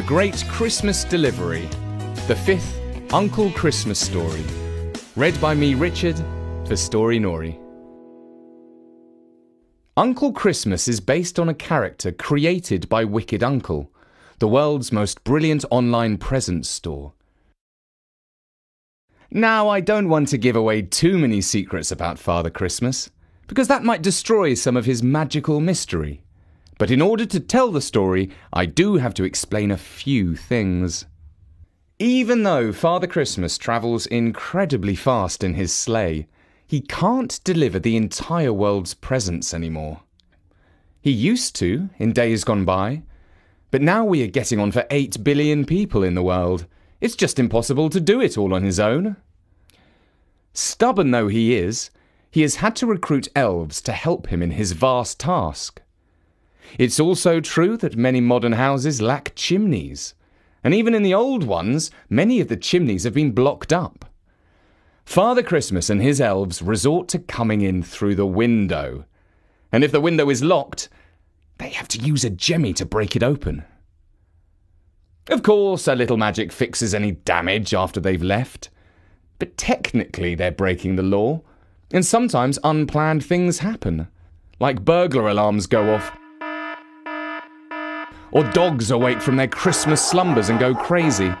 The Great Christmas Delivery, the fifth Uncle Christmas story. Read by me, Richard, for Storynory. Uncle Christmas is based on a character created by Wicked Uncle, the world's most brilliant online presents store. Now, I don't want to give away too many secrets about Father Christmas, because that might destroy some of his magical mystery. But in order to tell the story, I do have to explain a few things. Even though Father Christmas travels incredibly fast in his sleigh, he can't deliver the entire world's presents anymore. He used to in days gone by, but now we are getting on for 8 billion people in the world. It's just impossible to do it all on his own. Stubborn though he is, he has had to recruit elves to help him in his vast task. It's also true that many modern houses lack chimneys, and even in the old ones, many of the chimneys have been blocked up. Father Christmas and his elves resort to coming in through the window, and if the window is locked, they have to use a jemmy to break it open. Of course, a little magic fixes any damage after they've left, but technically they're breaking the law, and sometimes unplanned things happen, like burglar alarms go off, or dogs awake from their Christmas slumbers and go crazy.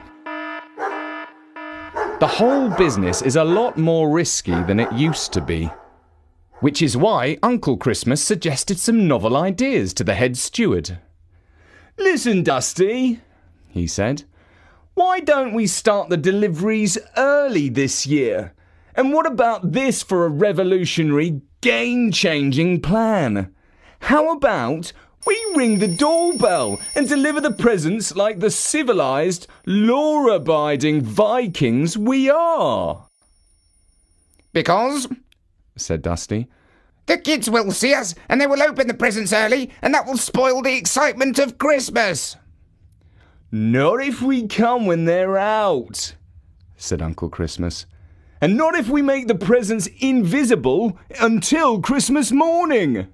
The whole business is a lot more risky than it used to be. Which is why Uncle Christmas suggested some novel ideas to the head steward. Listen, Dusty, he said. Why don't we start the deliveries early this year? And what about this for a revolutionary, game changing plan? How about we ring the doorbell and deliver the presents like the civilized, law abiding Vikings we are? Because, said Dusty, the kids will see us and they will open the presents early, and that will spoil the excitement of Christmas. Not if we come when they're out, said Uncle Christmas. And not if we make the presents invisible until Christmas morning.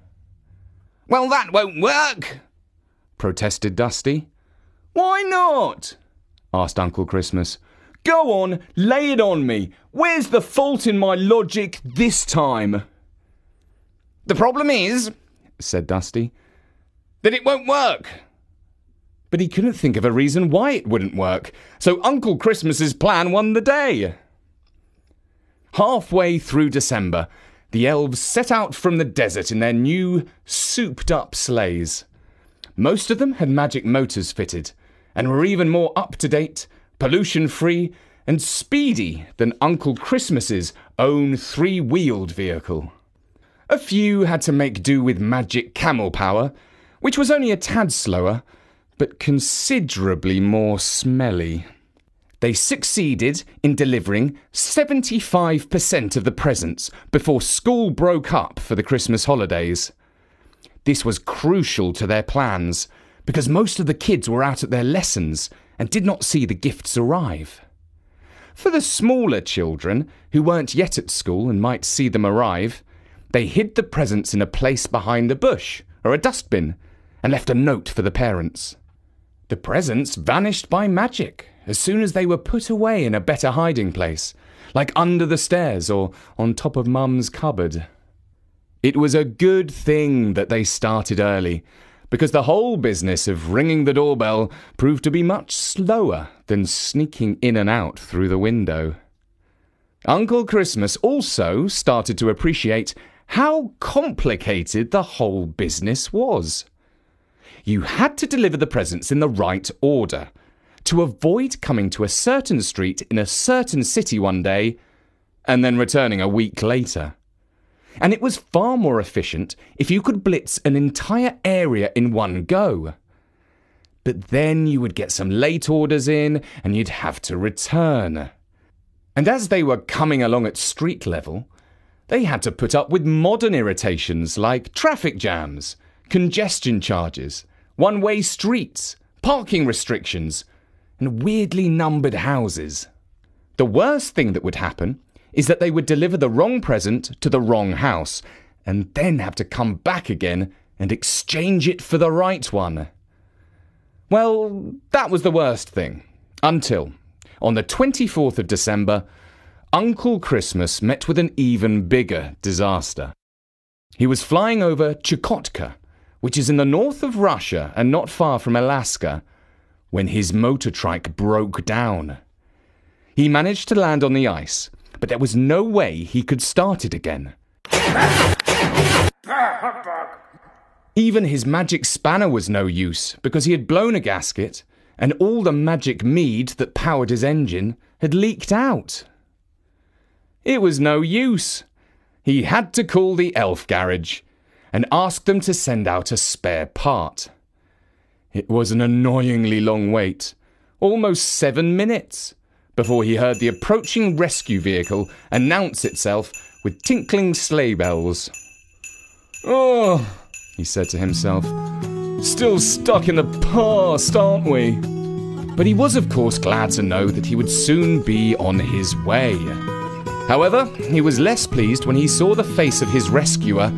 Well, that won't work, protested Dusty. Why not? asked Uncle Christmas. Go on, lay it on me. Where's the fault in my logic this time? The problem is, said Dusty, that it won't work. But he couldn't think of a reason why it wouldn't work, so Uncle Christmas's plan won the day. Halfway through December, the elves set out from the desert in their new, souped up sleighs. Most of them had magic motors fitted, and were even more up to date, pollution free, and speedy than Uncle Christmas's own three wheeled vehicle. A few had to make do with magic camel power, which was only a tad slower, but considerably more smelly. They succeeded in delivering 75% of the presents before school broke up for the Christmas holidays. This was crucial to their plans because most of the kids were out at their lessons and did not see the gifts arrive. For the smaller children, who weren't yet at school and might see them arrive, they hid the presents in a place behind a bush or a dustbin and left a note for the parents. The presents vanished by magic as soon as they were put away in a better hiding place, like under the stairs or on top of Mum's cupboard. It was a good thing that they started early, because the whole business of ringing the doorbell proved to be much slower than sneaking in and out through the window. Uncle Christmas also started to appreciate how complicated the whole business was you had to deliver the presents in the right order to avoid coming to a certain street in a certain city one day and then returning a week later. And it was far more efficient if you could blitz an entire area in one go. But then you would get some late orders in and you'd have to return. And as they were coming along at street level, they had to put up with modern irritations like traffic jams, congestion charges, one way streets, parking restrictions, and weirdly numbered houses. The worst thing that would happen is that they would deliver the wrong present to the wrong house and then have to come back again and exchange it for the right one. Well, that was the worst thing. Until, on the 24th of December, Uncle Christmas met with an even bigger disaster. He was flying over Chukotka, which is in the north of Russia and not far from Alaska, when his motor trike broke down. He managed to land on the ice, but there was no way he could start it again. Even his magic spanner was no use because he had blown a gasket and all the magic mead that powered his engine had leaked out. It was no use. He had to call the elf garage and ask them to send out a spare part. It was an annoyingly long wait, almost seven minutes, before he heard the approaching rescue vehicle announce itself with tinkling sleigh bells. Oh, he said to himself, still stuck in the past, aren't we? But he was, of course, glad to know that he would soon be on his way. However, he was less pleased when he saw the face of his rescuer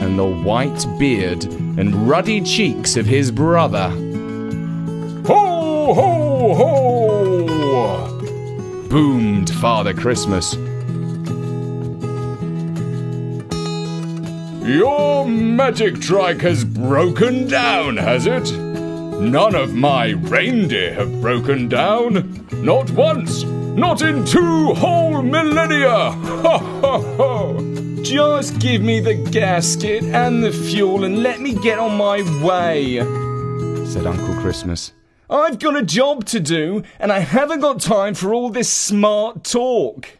and the white beard and ruddy cheeks of his brother. Ho, ho, ho! boomed Father Christmas. Your magic trike has broken down, has it? None of my reindeer have broken down. Not once. Not in two whole millennia. Ha ha ha. Just give me the gasket and the fuel and let me get on my way, said Uncle Christmas. I've got a job to do and I haven't got time for all this smart talk.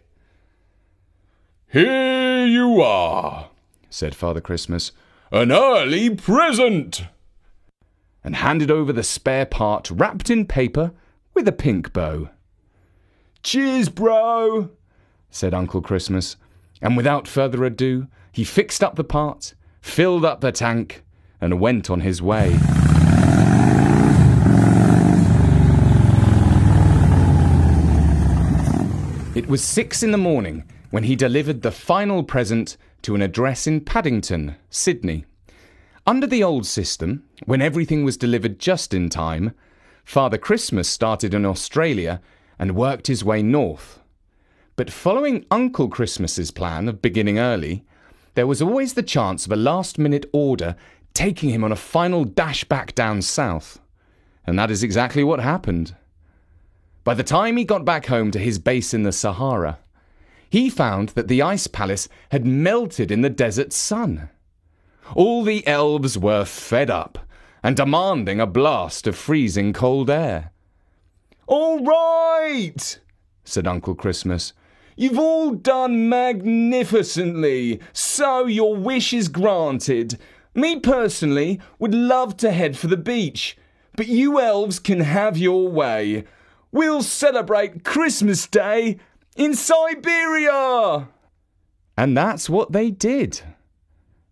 Here you are, said Father Christmas. An early present! And handed over the spare part wrapped in paper with a pink bow. Cheers, bro, said Uncle Christmas and without further ado, he fixed up the part, filled up the tank, and went on his way. It was six in the morning when he delivered the final present to an address in Paddington, Sydney. Under the old system, when everything was delivered just in time, Father Christmas started in Australia and worked his way north but following Uncle Christmas's plan of beginning early, there was always the chance of a last minute order taking him on a final dash back down south. And that is exactly what happened. By the time he got back home to his base in the Sahara, he found that the ice palace had melted in the desert sun. All the elves were fed up and demanding a blast of freezing cold air. All right, said Uncle Christmas. You've all done magnificently, so your wish is granted. Me personally would love to head for the beach, but you elves can have your way. We'll celebrate Christmas Day in Siberia! And that's what they did.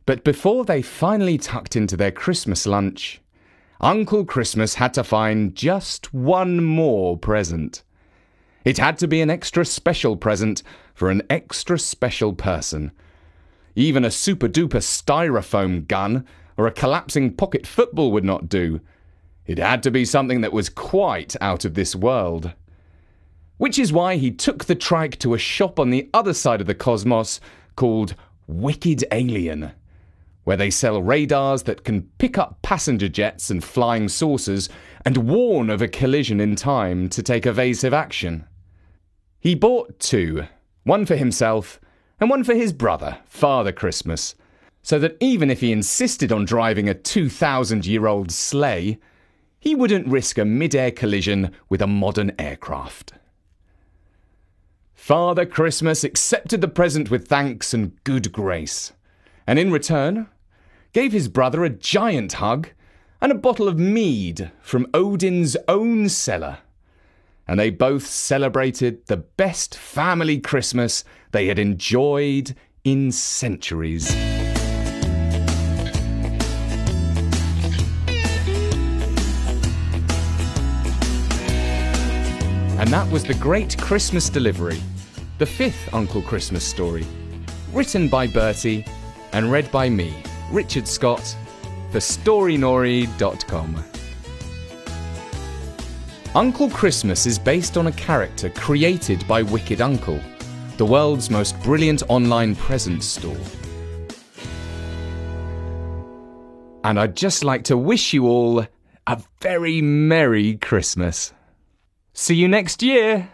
But before they finally tucked into their Christmas lunch, Uncle Christmas had to find just one more present. It had to be an extra special present for an extra special person. Even a super duper styrofoam gun or a collapsing pocket football would not do. It had to be something that was quite out of this world. Which is why he took the trike to a shop on the other side of the cosmos called Wicked Alien, where they sell radars that can pick up passenger jets and flying saucers and warn of a collision in time to take evasive action. He bought two, one for himself and one for his brother, Father Christmas, so that even if he insisted on driving a 2,000 year old sleigh, he wouldn't risk a mid air collision with a modern aircraft. Father Christmas accepted the present with thanks and good grace, and in return, gave his brother a giant hug and a bottle of mead from Odin's own cellar and they both celebrated the best family Christmas they had enjoyed in centuries. And that was The Great Christmas Delivery, the fifth Uncle Christmas story, written by Bertie and read by me, Richard Scott, for Storynory.com. Uncle Christmas is based on a character created by Wicked Uncle, the world's most brilliant online present store. And I'd just like to wish you all a very Merry Christmas. See you next year!